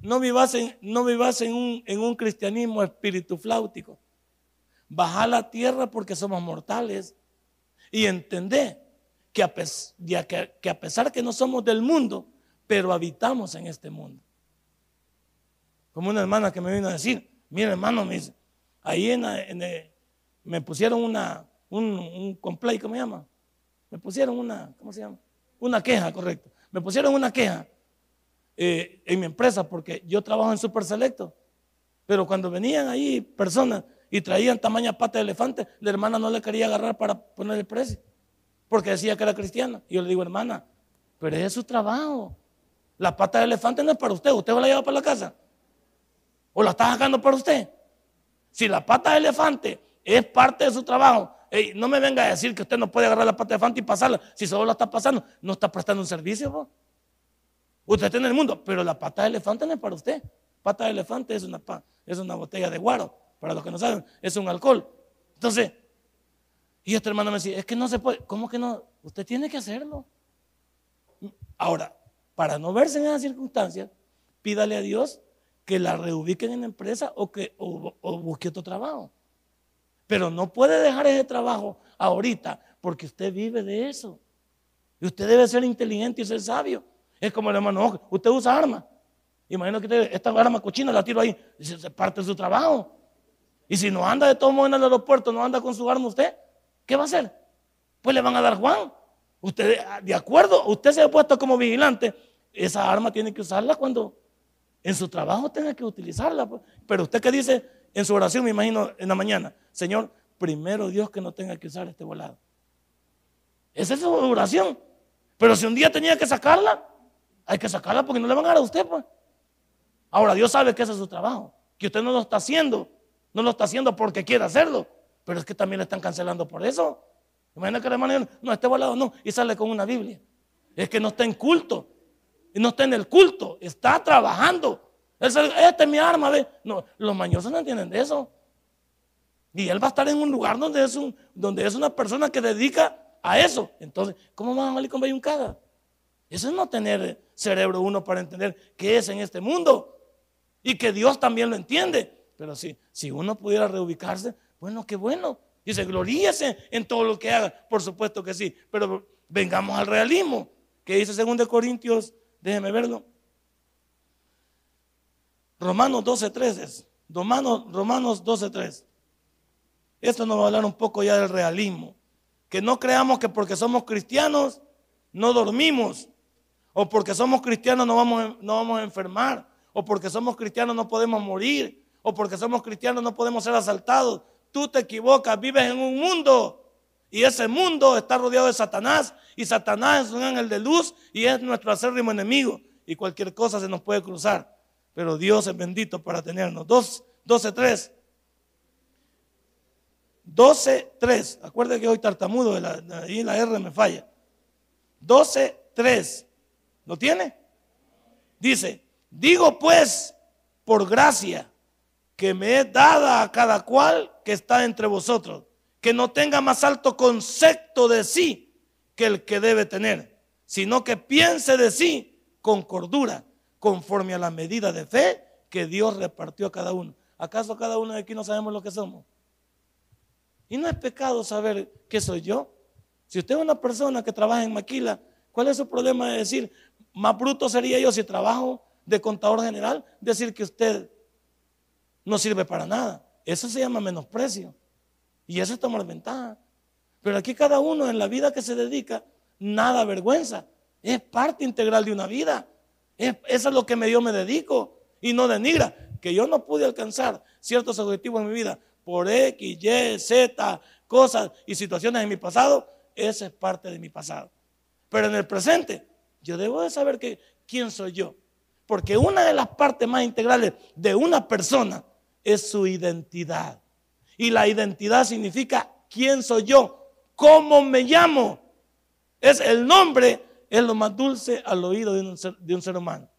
Speaker 2: no vivas en, no vivas en, un, en un cristianismo espíritu flautico. Baja la tierra porque somos mortales. Y entendé que a, que a pesar que no somos del mundo, pero habitamos en este mundo. Como una hermana que me vino a decir, mira hermano, me dice, ahí en, me pusieron una, un, un complaint, ¿cómo se llama? Me pusieron una, ¿cómo se llama? Una queja, correcto. Me pusieron una queja eh, en mi empresa porque yo trabajo en Super Selecto. Pero cuando venían ahí personas y traían tamaña pata de elefante, la hermana no le quería agarrar para poner el precio. Porque decía que era cristiana. Y yo le digo, hermana, pero es su trabajo. La pata de elefante no es para usted. ¿Usted la llevar para la casa? ¿O la está sacando para usted? Si la pata de elefante es parte de su trabajo, no me venga a decir que usted no puede agarrar la pata de elefante y pasarla. Si solo la está pasando, no está prestando un servicio. Usted está en el mundo, pero la pata de elefante no es para usted. Pata de elefante es una, es una botella de guaro. Para los que no saben, es un alcohol. Entonces, y este hermano me decía, es que no se puede. ¿Cómo que no? Usted tiene que hacerlo. Ahora, para no verse en esas circunstancias, pídale a Dios que la reubiquen en la empresa o que o, busque otro trabajo. Pero no puede dejar ese trabajo ahorita porque usted vive de eso. Y usted debe ser inteligente y ser sabio. Es como el hermano, usted usa armas. Imagino que esta arma cochina la tiro ahí y se parte de su trabajo. Y si no anda de todo modo en el aeropuerto, no anda con su arma usted, ¿qué va a hacer? Pues le van a dar Juan. Usted, de acuerdo, usted se ha puesto como vigilante, esa arma tiene que usarla cuando en su trabajo tenga que utilizarla. Pues. Pero usted que dice en su oración, me imagino, en la mañana, Señor, primero Dios que no tenga que usar este volado. Esa es su oración. Pero si un día tenía que sacarla, hay que sacarla porque no le van a dar a usted. Pues. Ahora, Dios sabe que ese es su trabajo, que usted no lo está haciendo, no lo está haciendo porque quiere hacerlo, pero es que también le están cancelando por eso. Imagina que la hermana no, este volado no, y sale con una Biblia. Es que no está en culto, y no está en el culto, está trabajando. Esta es mi arma, ¿ve? No, los mañosos no entienden de eso. Y él va a estar en un lugar donde es, un, donde es una persona que dedica a eso. Entonces, ¿cómo van a salir con bayuncada? Eso es no tener cerebro uno para entender qué es en este mundo. Y que Dios también lo entiende. Pero si, si uno pudiera reubicarse, bueno, qué bueno. Dice, gloríese en todo lo que haga. Por supuesto que sí. Pero vengamos al realismo. ¿Qué dice 2 Corintios? Déjeme verlo. Romanos 12.3 Romanos, Romanos 12.3. Esto nos va a hablar un poco ya del realismo. Que no creamos que porque somos cristianos no dormimos. O porque somos cristianos no vamos, no vamos a enfermar. O porque somos cristianos no podemos morir. O porque somos cristianos no podemos ser asaltados. Tú te equivocas, vives en un mundo. Y ese mundo está rodeado de Satanás. Y Satanás es un ángel de luz y es nuestro acérrimo enemigo. Y cualquier cosa se nos puede cruzar. Pero Dios es bendito para tenernos. 12.3. 12, 3. Acuérdense que hoy tartamudo, ahí la R me falla. 12, 3. ¿Lo tiene? Dice, digo pues, por gracia, que me es dada a cada cual que está entre vosotros, que no tenga más alto concepto de sí que el que debe tener, sino que piense de sí con cordura, conforme a la medida de fe que Dios repartió a cada uno. ¿Acaso cada uno de aquí no sabemos lo que somos? Y no es pecado saber qué soy yo. Si usted es una persona que trabaja en maquila, ¿cuál es su problema de decir, más bruto sería yo si trabajo de contador general? Decir que usted no sirve para nada. Eso se llama menosprecio. Y eso es tomar ventaja. Pero aquí cada uno en la vida que se dedica, nada vergüenza. Es parte integral de una vida. eso es lo que yo me dedico. Y no denigra. Que yo no pude alcanzar ciertos objetivos en mi vida por X, Y, Z, cosas y situaciones en mi pasado, esa es parte de mi pasado. Pero en el presente, yo debo de saber quién soy yo. Porque una de las partes más integrales de una persona es su identidad. Y la identidad significa quién soy yo, cómo me llamo. Es el nombre, es lo más dulce al oído de un ser, de un ser humano.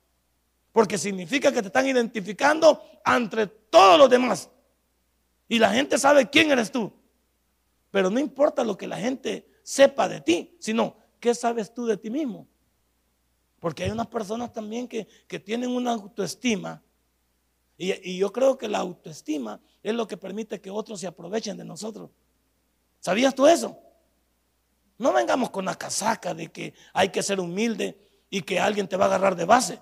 Speaker 2: Porque significa que te están identificando entre todos los demás. Y la gente sabe quién eres tú. Pero no importa lo que la gente sepa de ti, sino qué sabes tú de ti mismo. Porque hay unas personas también que, tienen una autoestima. Y, yo creo que la autoestima es lo que permite que otros se aprovechen de nosotros. ¿Sabías tú eso? No vengamos con la casaca de que hay que ser humilde y que alguien te va a agarrar de base.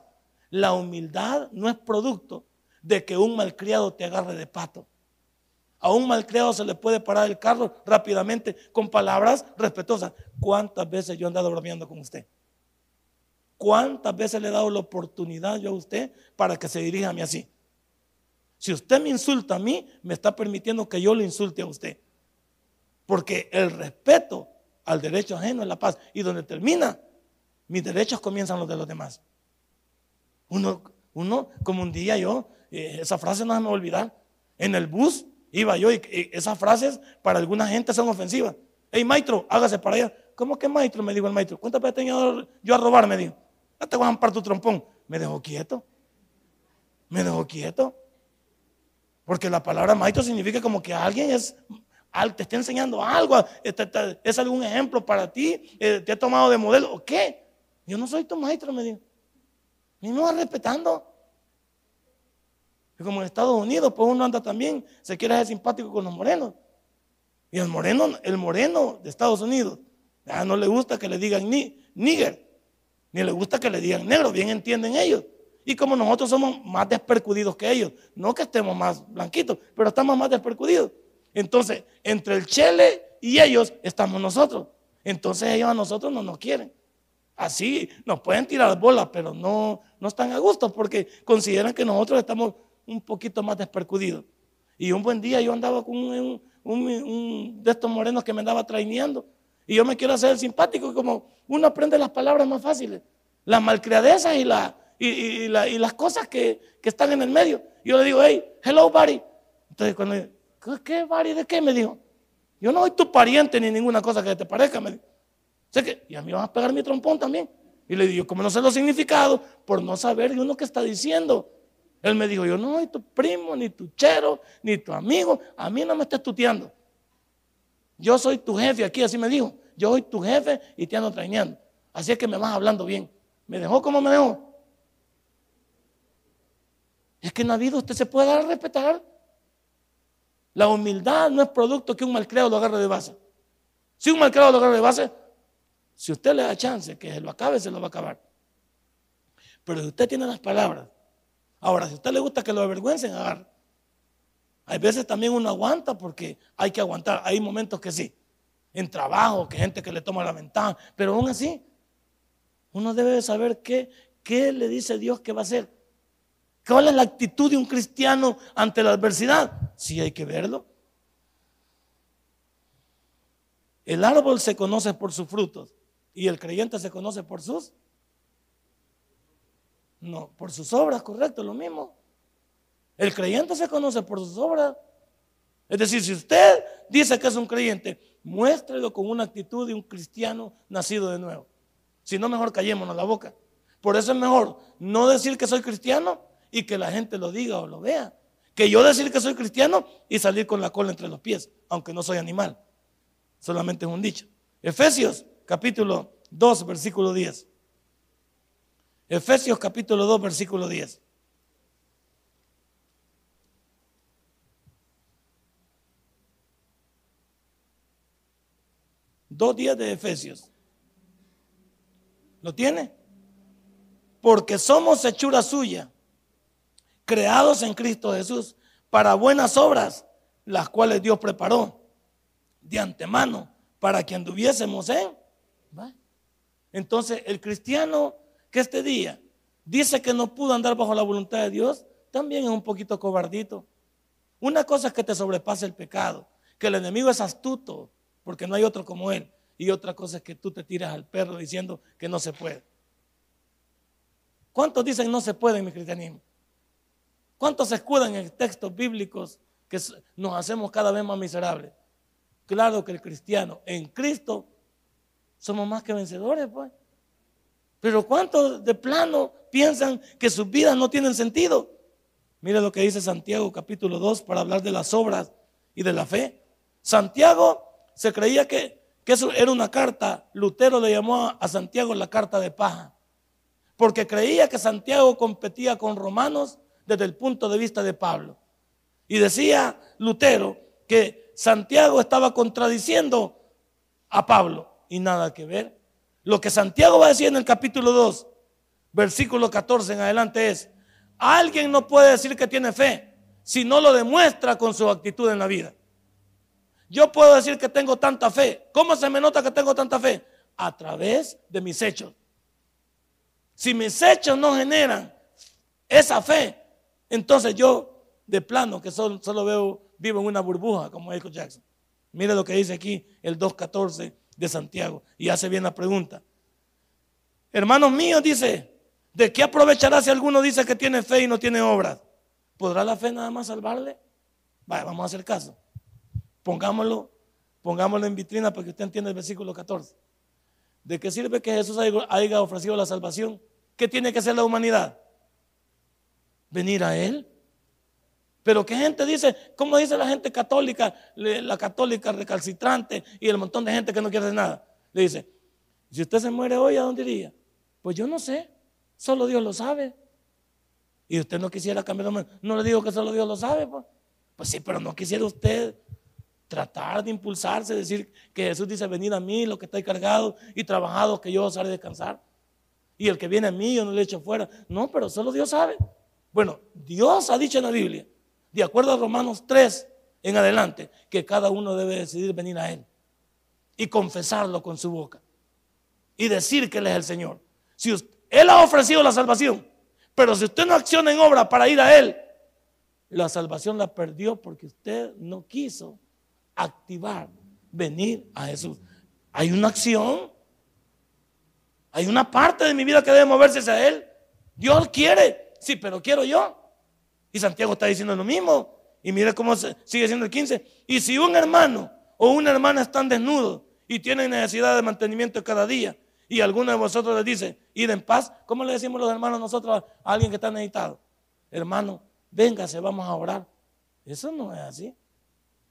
Speaker 2: La humildad no es producto de que un malcriado te agarre de pato. A un malcriado se le puede parar el carro rápidamente con palabras respetuosas. ¿Cuántas veces yo he andado bromeando con usted? ¿Cuántas veces le he dado la oportunidad yo a usted para que se dirija a mí así? Si usted me insulta a mí, me está permitiendo que yo le insulte a usted. Porque el respeto al derecho ajeno es la paz. Y donde termina, mis derechos comienzan los de los demás. Uno, uno como un día yo, eh, esa frase no se me va olvidar, en el bus Iba yo y, esas frases para alguna gente son ofensivas. Hey, maestro, hágase para allá. ¿Cómo que maestro? Me dijo el maestro. ¿Cuántas veces tenía yo a robar? Me dijo. Ya te voy a ampar tu trompón. Me dejó quieto. Me dejó quieto. Porque la palabra maestro significa como que alguien es, te está enseñando algo, es algún ejemplo para ti, eh, te ha tomado de modelo. ¿O qué? Yo no soy tu maestro, me dijo. Y me va respetando como en Estados Unidos, pues uno anda también, se quiere hacer simpático con los morenos. Y el moreno, el moreno de Estados Unidos, no le gusta que le digan ni, nigger, ni le gusta que le digan negro, bien entienden ellos. Y como nosotros somos más despercudidos que ellos, no que estemos más blanquitos, pero estamos más despercudidos. Entonces, entre el chele y ellos estamos nosotros. Entonces ellos a nosotros no nos quieren. Así nos pueden tirar bolas, pero no, no están a gusto porque consideran que nosotros estamos un poquito más despercudidos. Y un buen día yo andaba con un, de estos morenos que me andaba traineando. Y yo me quiero hacer el simpático, como uno aprende las palabras más fáciles, las malcriadezas y, la, y, las cosas que, están en el medio. yo le digo, hey, hello, buddy. Entonces, cuando ¿qué, qué buddy? ¿De qué? Me dijo. Yo no soy tu pariente ni ninguna cosa que te parezca. Me que, y a mí van a pegar mi trompón también. Y le digo, como no sé los significados, por no saber de uno que está diciendo. Él me dijo, yo no soy tu primo, ni tu chero, ni tu amigo. A mí no me estés tuteando. Yo soy tu jefe aquí, así me dijo. Yo soy tu jefe y te ando traineando. Así es que me vas hablando bien. ¿Me dejó como me dejó? Es que en la vida usted se puede dar a respetar. La humildad no es producto que un malcriado lo agarre de base. Si un malcriado lo agarre de base, si usted le da chance que se lo acabe, se lo va a acabar. Pero si usted tiene las palabras, ahora, si a usted le gusta que lo avergüencen, agarre. Hay veces también uno aguanta porque hay que aguantar. Hay momentos que sí. En trabajo, que gente que le toma la ventana. Pero aún así, uno debe saber qué, qué le dice Dios que va a hacer. ¿Cuál es la actitud de un cristiano ante la adversidad? Sí hay que verlo. El árbol se conoce por sus frutos y el creyente se conoce por sus... No, por sus obras, correcto, lo mismo. El creyente se conoce por sus obras. Es decir, si usted dice que es un creyente, muéstrelo con una actitud de un cristiano nacido de nuevo. Si no, mejor callémonos la boca. Por eso es mejor no decir que soy cristiano y que la gente lo diga o lo vea. Que yo decir que soy cristiano y salir con la cola entre los pies, aunque no soy animal. Solamente es un dicho. Efesios capítulo 2, versículo 10. Efesios capítulo 2, versículo 10. Dos días de Efesios. ¿Lo tiene? Porque somos hechura suya creados en Cristo Jesús para buenas obras, las cuales Dios preparó de antemano para que anduviésemos en. Entonces, el cristiano que este día dice que no pudo andar bajo la voluntad de Dios, también es un poquito cobardito. Una cosa es que te sobrepase el pecado, que el enemigo es astuto, porque no hay otro como él. Y otra cosa es que tú te tiras al perro diciendo que no se puede. ¿Cuántos dicen no se puede en mi cristianismo? ¿Cuántos se escudan en textos bíblicos que nos hacemos cada vez más miserables? Claro que el cristiano en Cristo somos más que vencedores, pues. Pero ¿cuántos de plano piensan que sus vidas no tienen sentido? Mire lo que dice Santiago capítulo 2 para hablar de las obras y de la fe. Santiago se creía que, que eso era una carta. Lutero le llamó a Santiago la carta de paja. Porque creía que Santiago competía con romanos desde el punto de vista de Pablo. Y decía Lutero que Santiago estaba contradiciendo a Pablo y nada que ver. Lo que Santiago va a decir en el capítulo 2, versículo 14 en adelante es, alguien no puede decir que tiene fe si no lo demuestra con su actitud en la vida. Yo puedo decir que tengo tanta fe. ¿Cómo se me nota que tengo tanta fe? A través de mis hechos. Si mis hechos no generan esa fe, entonces yo, de plano, que solo, veo, vivo en una burbuja como Michael Jackson. Mire lo que dice aquí el 2.14 de Santiago y hace bien la pregunta. Hermanos míos, dice, ¿de qué aprovechará si alguno dice que tiene fe y no tiene obras? ¿Podrá la fe nada más salvarle? Vaya, vamos a hacer caso. Pongámoslo, pongámoslo en vitrina para que usted entienda el versículo 14. ¿De qué sirve que Jesús haya ofrecido la salvación? ¿Qué tiene que hacer la humanidad? Venir a Él. Pero qué gente dice, ¿cómo dice la gente católica, la católica recalcitrante y el montón de gente que no quiere hacer nada? Le dice, si usted se muere hoy, ¿a dónde iría? Pues yo no sé, solo Dios lo sabe. Y usted no quisiera cambiar, no le digo que solo Dios lo sabe, pues. Pues sí, pero no quisiera usted tratar de impulsarse, decir que Jesús dice, venid a mí, lo que está cargado y trabajado, que yo os haré descansar. Y el que viene a mí yo no le echo fuera. No, pero solo Dios sabe. Bueno, Dios ha dicho en la Biblia, de acuerdo a Romanos 3 en adelante, que cada uno debe decidir venir a Él y confesarlo con su boca y decir que Él es el Señor. Si Él ha ofrecido la salvación, pero si usted no acciona en obra para ir a Él, la salvación la perdió porque usted no quiso activar, venir a Jesús. Hay una acción, hay una parte de mi vida que debe moverse hacia Él. Dios quiere, sí, pero quiero yo. Y Santiago está diciendo lo mismo. Y mire cómo sigue siendo el 15. Y si un hermano o una hermana están desnudos y tienen necesidad de mantenimiento cada día, y alguno de vosotros les dice, id en paz, ¿cómo le decimos los hermanos nosotros a alguien que está necesitado? Hermano, véngase, vamos a orar. Eso no es así.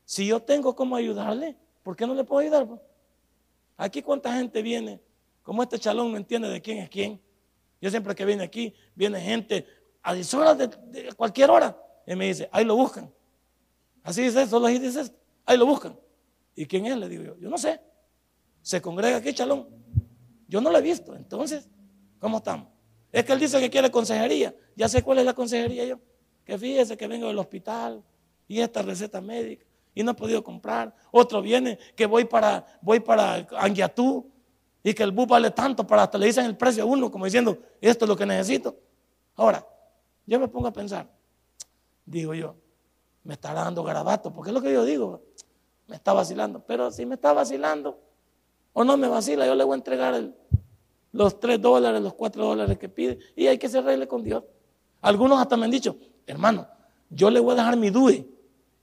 Speaker 2: Si yo tengo cómo ayudarle, ¿por qué no le puedo ayudar? Aquí cuánta gente viene, como este chalón no entiende de quién es quién. Yo siempre que viene aquí, viene gente a 10 horas de, cualquier hora. Y me dice, ahí lo buscan. Así dice, solo así dice, ahí lo buscan. ¿Y quién es? Le digo yo, yo no sé. Se congrega aquí, chalón. Yo no lo he visto. Entonces, ¿cómo estamos? Es que él dice que quiere consejería. Ya sé cuál es la consejería yo. Que fíjese que vengo del hospital y esta receta médica y no he podido comprar. Otro viene que voy para, voy para Anguiatú y que el bus vale tanto para hasta le dicen el precio a uno como diciendo, esto es lo que necesito. Ahora, yo me pongo a pensar, digo yo, me estará dando garabato, porque es lo que yo digo, me está vacilando. Pero si me está vacilando o no me vacila, yo le voy a entregar los tres dólares, los cuatro dólares que pide y hay que cerrarle con Dios. Algunos hasta me han dicho, hermano, yo le voy a dejar mi DUE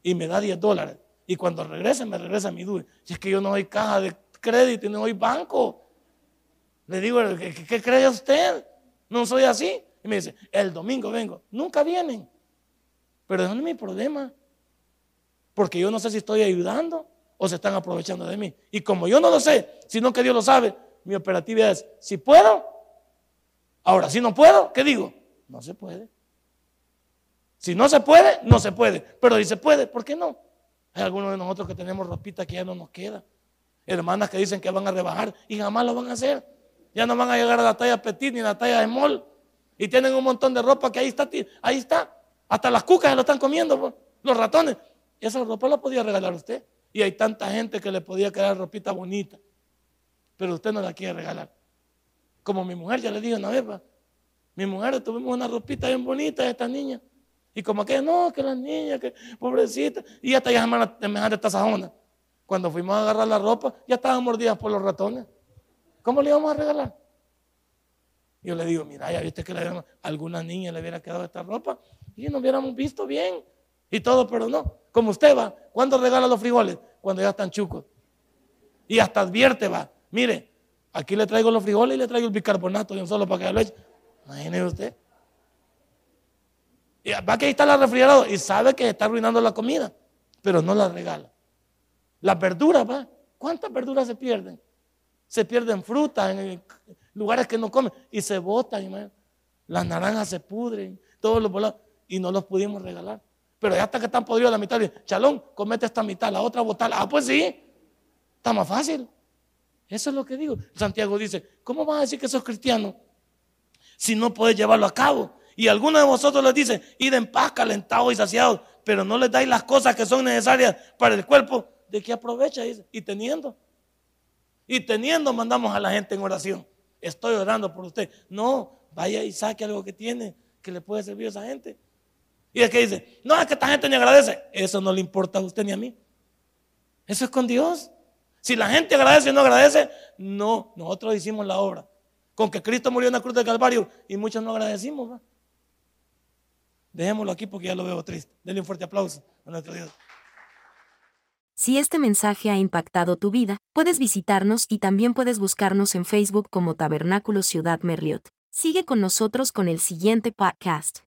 Speaker 2: y me da 10 dólares. Y cuando regrese, me regresa mi DUE. Si es que yo no doy caja de crédito y no doy banco. Le digo, ¿qué, qué cree usted? No soy así. Me dice, el domingo vengo. Nunca vienen. Pero eso no es mi problema. Porque yo no sé si estoy ayudando o se están aprovechando de mí. Y como yo no lo sé, sino que Dios lo sabe, mi operativa es, si puedo, ahora, si no puedo, ¿qué digo? No se puede. Si no se puede, no se puede. Pero si se puede, ¿por qué no? Hay algunos de nosotros que tenemos ropita que ya no nos queda. Hermanas que dicen que van a rebajar y jamás lo van a hacer. Ya no van a llegar a la talla petit ni a la talla small. Y tienen un montón de ropa que ahí está, ahí está. Hasta las cucas se lo están comiendo, pues, los ratones. Y esa ropa la podía regalar usted. Y hay tanta gente que le podía quedar ropita bonita. Pero usted no la quiere regalar. Como mi mujer, ya le dije una vez, mi mujer tuvimos una ropita bien bonita de esta niña. Y como que no, que las niñas, que pobrecita. Y hasta ya semejante esta sajona. Cuando fuimos a agarrar la ropa, ya estaban mordidas por los ratones. ¿Cómo le íbamos a regalar? Yo le digo, mira, ya viste que a alguna niña le hubiera quedado esta ropa y nos hubiéramos visto bien y todo, pero no. Como usted va, ¿cuándo regala los frijoles? Cuando ya están chucos. Y hasta advierte, va, mire, aquí le traigo los frijoles y le traigo el bicarbonato de un solo para que lo eche. Imagínese usted. Y va que ahí está la refrigeradora y sabe que está arruinando la comida, pero no la regala. Las verduras, va. ¿Cuántas verduras se pierden? Se pierden frutas lugares que no comen y se botan. Las naranjas se pudren, todos los volados y no los pudimos regalar. Pero ya hasta que están podridos la mitad, chalón, comete esta mitad, la otra botarla. Ah, pues sí, está más fácil. Eso es lo que digo. Santiago dice, ¿cómo vas a decir que sos cristiano si no puedes llevarlo a cabo? Y algunos de vosotros les dice, id en paz, calentados y saciados, pero no les dais las cosas que son necesarias para el cuerpo. ¿De qué aprovecha? Dice, y teniendo. Y teniendo mandamos a la gente en oración. Estoy orando por usted. No, vaya y saque algo que tiene que le puede servir a esa gente. Y es que dice, no, es que esta gente ni agradece. Eso no le importa a usted ni a mí. Eso es con Dios. Si la gente agradece o no agradece, no, nosotros hicimos la obra. Con que Cristo murió en la cruz del Calvario y muchos no agradecimos. Dejémoslo aquí porque ya lo veo triste. Denle un fuerte aplauso a nuestro Dios.
Speaker 1: Si este mensaje ha impactado tu vida, puedes visitarnos y también puedes buscarnos en Facebook como Tabernáculo Ciudad Merliot. Sigue con nosotros con el siguiente podcast.